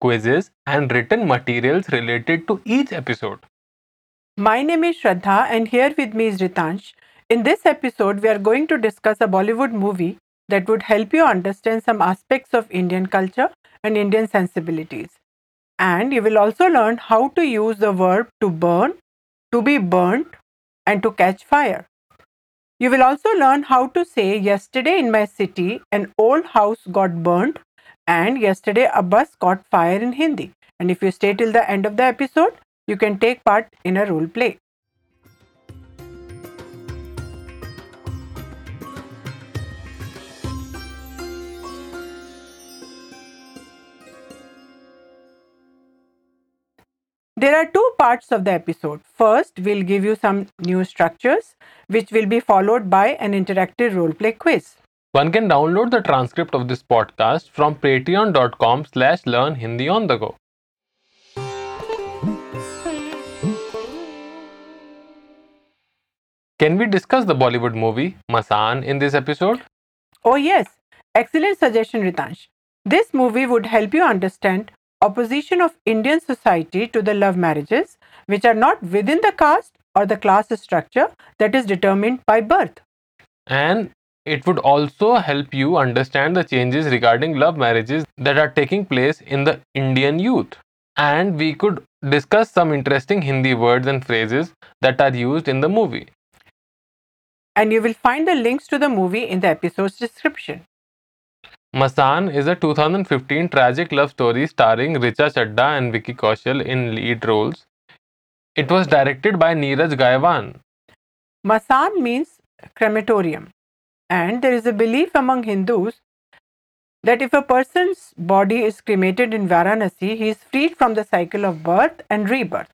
quizzes, and written materials related to each episode. My name is Shraddha and here with me is Ritansh. In this episode, we are going to discuss a Bollywood movie that would help you understand some aspects of Indian culture and Indian sensibilities. And you will also learn how to use the verb to burn, to be burnt, and to catch fire. You will also learn how to say, Yesterday in my city, an old house got burnt, and yesterday a bus caught fire in Hindi. And if you stay till the end of the episode, you can take part in a role play. There are two parts of the episode. First, we'll give you some new structures, which will be followed by an interactive role play quiz. One can download the transcript of this podcast from patreon.com slash learn Hindi on the go. Can we discuss the Bollywood movie Masan in this episode? Oh, yes. Excellent suggestion, Ritansh. This movie would help you understand opposition of Indian society to the love marriages which are not within the caste or the class structure that is determined by birth. And it would also help you understand the changes regarding love marriages that are taking place in the Indian youth. And we could discuss some interesting Hindi words and phrases that are used in the movie. And you will find the links to the movie in the episode's description. Masan is a 2015 tragic love story starring Richa Chadha and Vicky Kaushal in lead roles. It was directed by Neeraj Ghaywan. Masan means crematorium. And there is a belief among Hindus that if a person's body is cremated in Varanasi, he is freed from the cycle of birth and rebirth.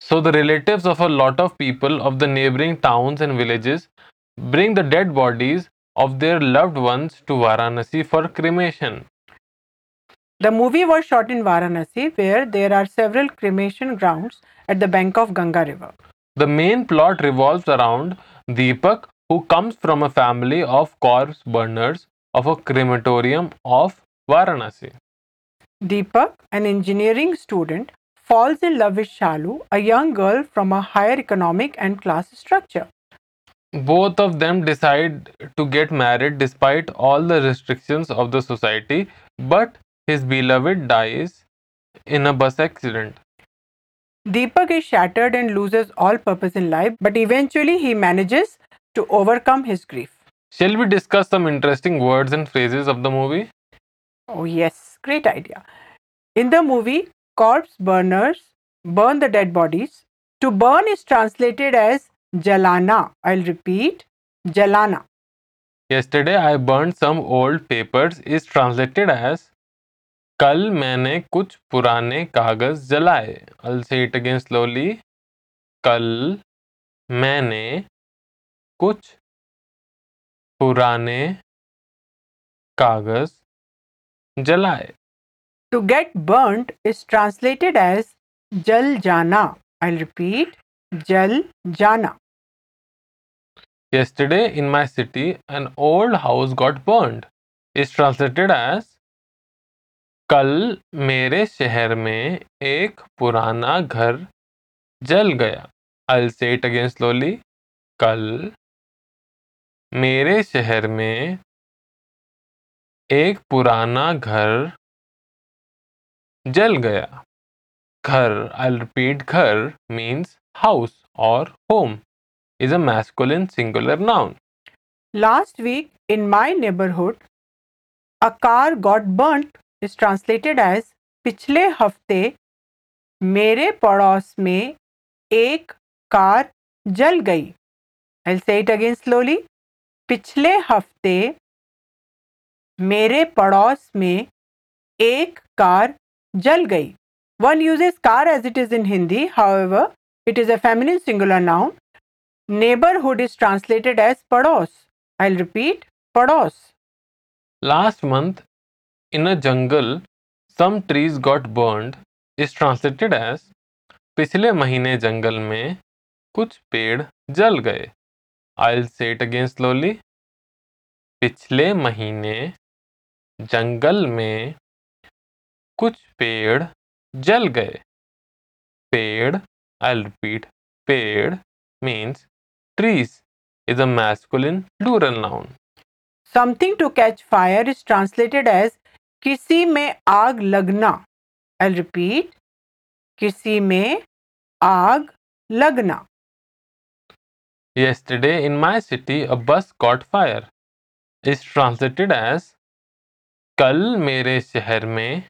So, the relatives of a lot of people of the neighboring towns and villages bring the dead bodies of their loved ones to Varanasi for cremation. The movie was shot in Varanasi, where there are several cremation grounds at the bank of Ganga River. The main plot revolves around Deepak, who comes from a family of corpse burners of a crematorium of Varanasi. Deepak, an engineering student, falls in love with Shalu, a young girl from a higher economic and class structure. Both of them decide to get married despite all the restrictions of the society, but his beloved dies in a bus accident. Deepak is shattered and loses all purpose in life, but eventually he manages to overcome his grief. Shall we discuss some interesting words and phrases of the movie? Oh, yes, great idea. In the movie, corpse burners burn the dead bodies. To burn is translated as jalana. I'll repeat jalana. Yesterday I burned some old papers is translated as कल मैंने कुछ पुराने कागज जलाए I'll say it again slowly. कल मैंने कुछ पुराने कागज़ जलाए To get burnt is translated as jal jana. I'll repeat jal jana. Yesterday in my city, an old house got burned. Is translated as कल मेरे शहर में एक पुराना घर जल गया I'll say it again slowly. कल मेरे शहर में एक पुराना घर जल गया। घर आई रिपीट घर मीन्स हाउस और home is a masculine singular noun last week in my neighbourhood a car got burn is translated as पिछले हफ़्ते मेरे पड़ोस में एक कार जल गई. आई से इट अगेन स्लोली पिछले हफ़्ते मेरे पड़ोस में एक कार जल गई। One use is car as it is in Hindi however it is a feminine singular noun neighbourhood is translated as पड़ोस. आई रिपीट पड़ोस. Last month in a jungle some trees got burn is translated as पिछले महीने जंगल में कुछ पेड़ जल गए. आई से इट अगेन स्लोली पिछले महीने जंगल में कुछ पेड़ जल गए। पेड़ आई रिपीट पेड़ means trees is a masculine plural noun something to catch fire is translated as किसी में आग लगना। आई रिपीट किसी में आग लगना। Yesterday in my city a bus caught fire is translated as कल मेरे शहर में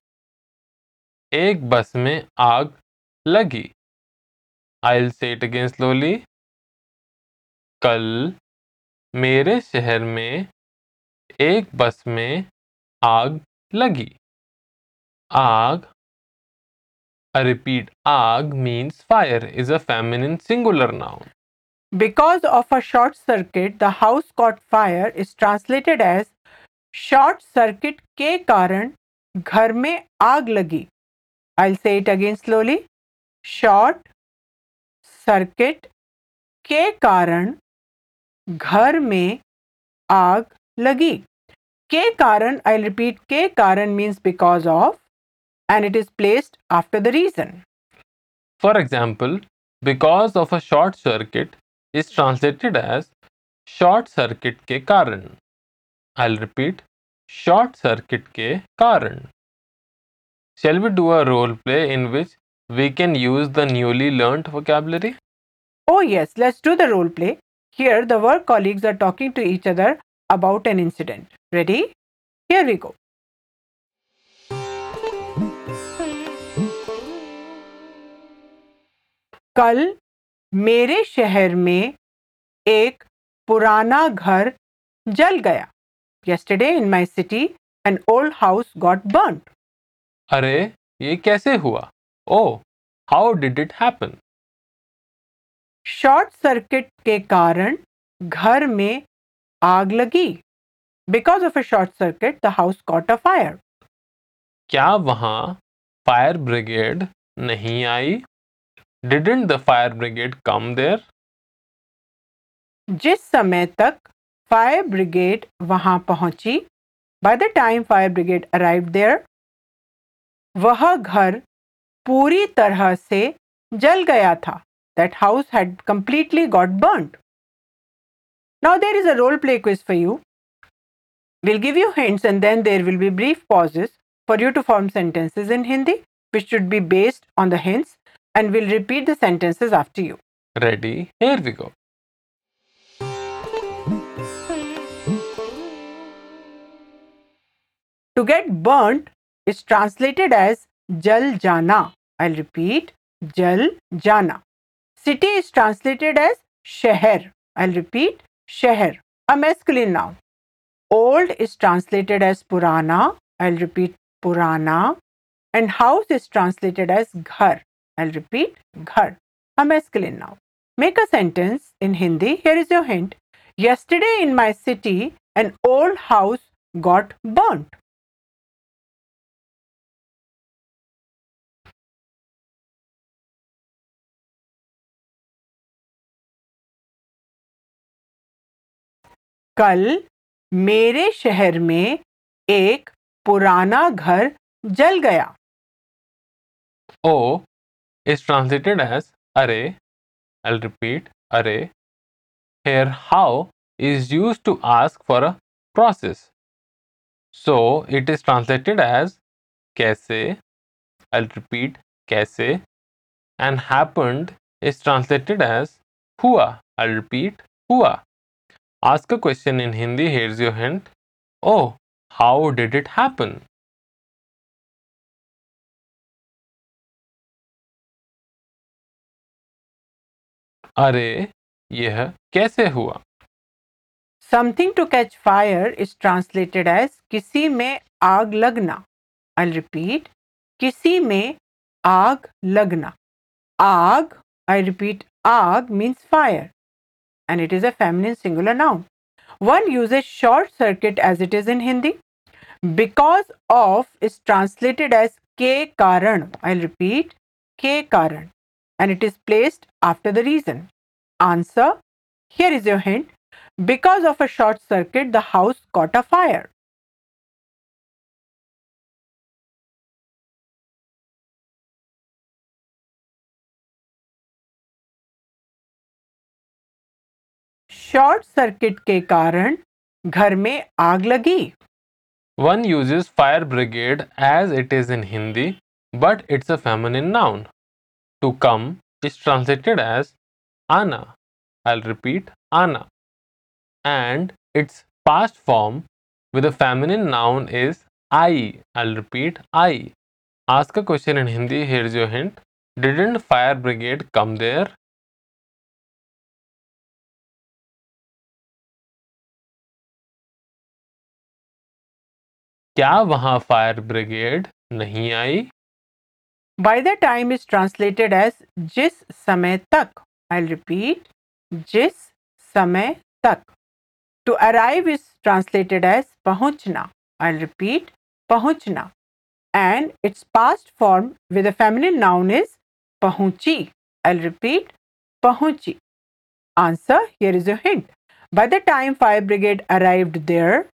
एक बस में आग लगी I'll say it again slowly. कल मेरे शहर में एक बस में आग लगी आग repeat, आग means fire is a feminine singular noun. Because of a short circuit, the house caught fire is translated as short circuit के कारण घर में आग लगी I'll say it again slowly. Short circuit के कारण घर में आग लगी के कारण I'll repeat के कारण means because of and it is placed after the reason. For example, because of a short circuit is translated as short circuit के कारण. I'll repeat, short circuit के कारण. Shall we do a role play in which we can use the newly learnt vocabulary? Oh, yes, let's do the role play. Here, the work colleagues are talking to each other about an incident. Ready? Here we go. कल मेरे शहर में एक पुराना घर जल गया। Yesterday in my city, an old house got burnt. अरे ये कैसे हुआ? Oh, how did it happen? Short circuit के कारण घर में आग लगी। Because of a short circuit the house caught a fire क्या वहाँ फायर ब्रिगेड नहीं आई? Didn't the fire brigade come there? जिस समय तक फायर ब्रिगेड वहां पहुंची by the time fire brigade arrive there वह घर पूरी तरह से जल गया था that house had completely got burned now there is a role play quiz for you We'll give you hints and then there will be brief pauses for you to form sentences in Hindi, which should be based on the hints, and we'll repeat the sentences after you. Ready? Here we go. To get burnt is translated as jal jana. I'll repeat jal jana. City is translated as sheher. I'll repeat sheher, a masculine noun. Old is translated as purana. I'll repeat purana. And house is translated as ghar. I'll repeat ghar, a masculine noun. Make a sentence in Hindi. Here is your hint. Yesterday in my city, an old house got burnt. कल मेरे शहर में एक पुराना घर जल गया O is translated as array. I'll repeat array. Here, how is used to ask for a process. So it is translated as kaise. I'll repeat kaise. And happened is translated as hua. I'll repeat hua. Ask a question in Hindi. Here's your hint. Oh, how did it happen? अरे, यह कैसे हुआ? Something to catch fire is translated as किसी में आग लगना। I repeat किसी में आग लगना। आग आई रिपीट आग means fire and it is a feminine singular noun one use a short circuit as it is in Hindi because of is translated as के कारण आई रिपीट के कारण And it is placed after the reason. Answer. Here is your hint. Because of a short circuit, the house caught a fire. Short circuit के कारण घर में आग लगी One uses fire brigade as it is in Hindi, but it's a feminine noun. To come is translated as ana. I'll repeat ana. And its past form with a feminine noun is I. I'll repeat I. Ask a question in Hindi. Here's your hint. Didn't fire brigade come there? क्या वहाँ fire brigade नहीं आई By the time is translated as jis samay tak. I'll repeat jis samay tak. To arrive is translated as pahunchna. I'll repeat pahunchna. And its past form with a feminine noun is pahunchi. I'll repeat pahunchi. Answer here is a hint. By the time fire brigade arrived there,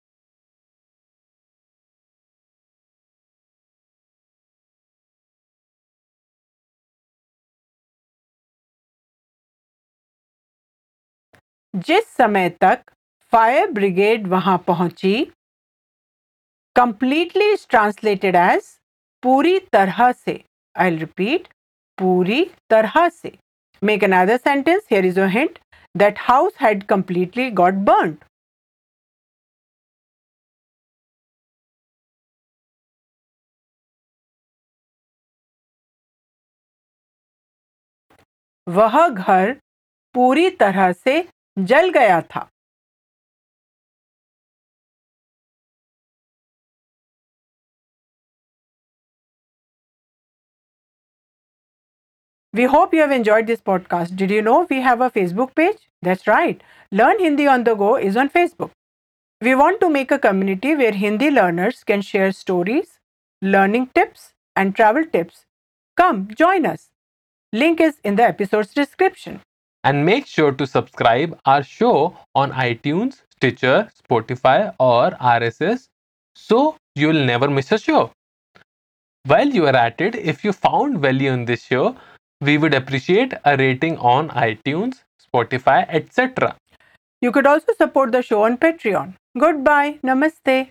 जिस समय तक fire brigade वहाँ पहुँची completely is translated as पूरी तरह से I repeat पूरी तरह से। Make another sentence here is a hint that house had completely got burned वह घर पूरी तरह से जल गया था We hope you have enjoyed this podcast. Did you know we have a Facebook page? That's right. Learn Hindi on the Go is on Facebook. We want to make a community where Hindi learners can share stories, learning tips, and travel tips. Come, join us. Link is in the episode's description. And make sure to subscribe our show on iTunes, Stitcher, Spotify, or RSS so you'll never miss a show. While you are at it, if you found value in this show, we would appreciate a rating on iTunes, Spotify, etc. You could also support the show on Patreon. Goodbye. Namaste.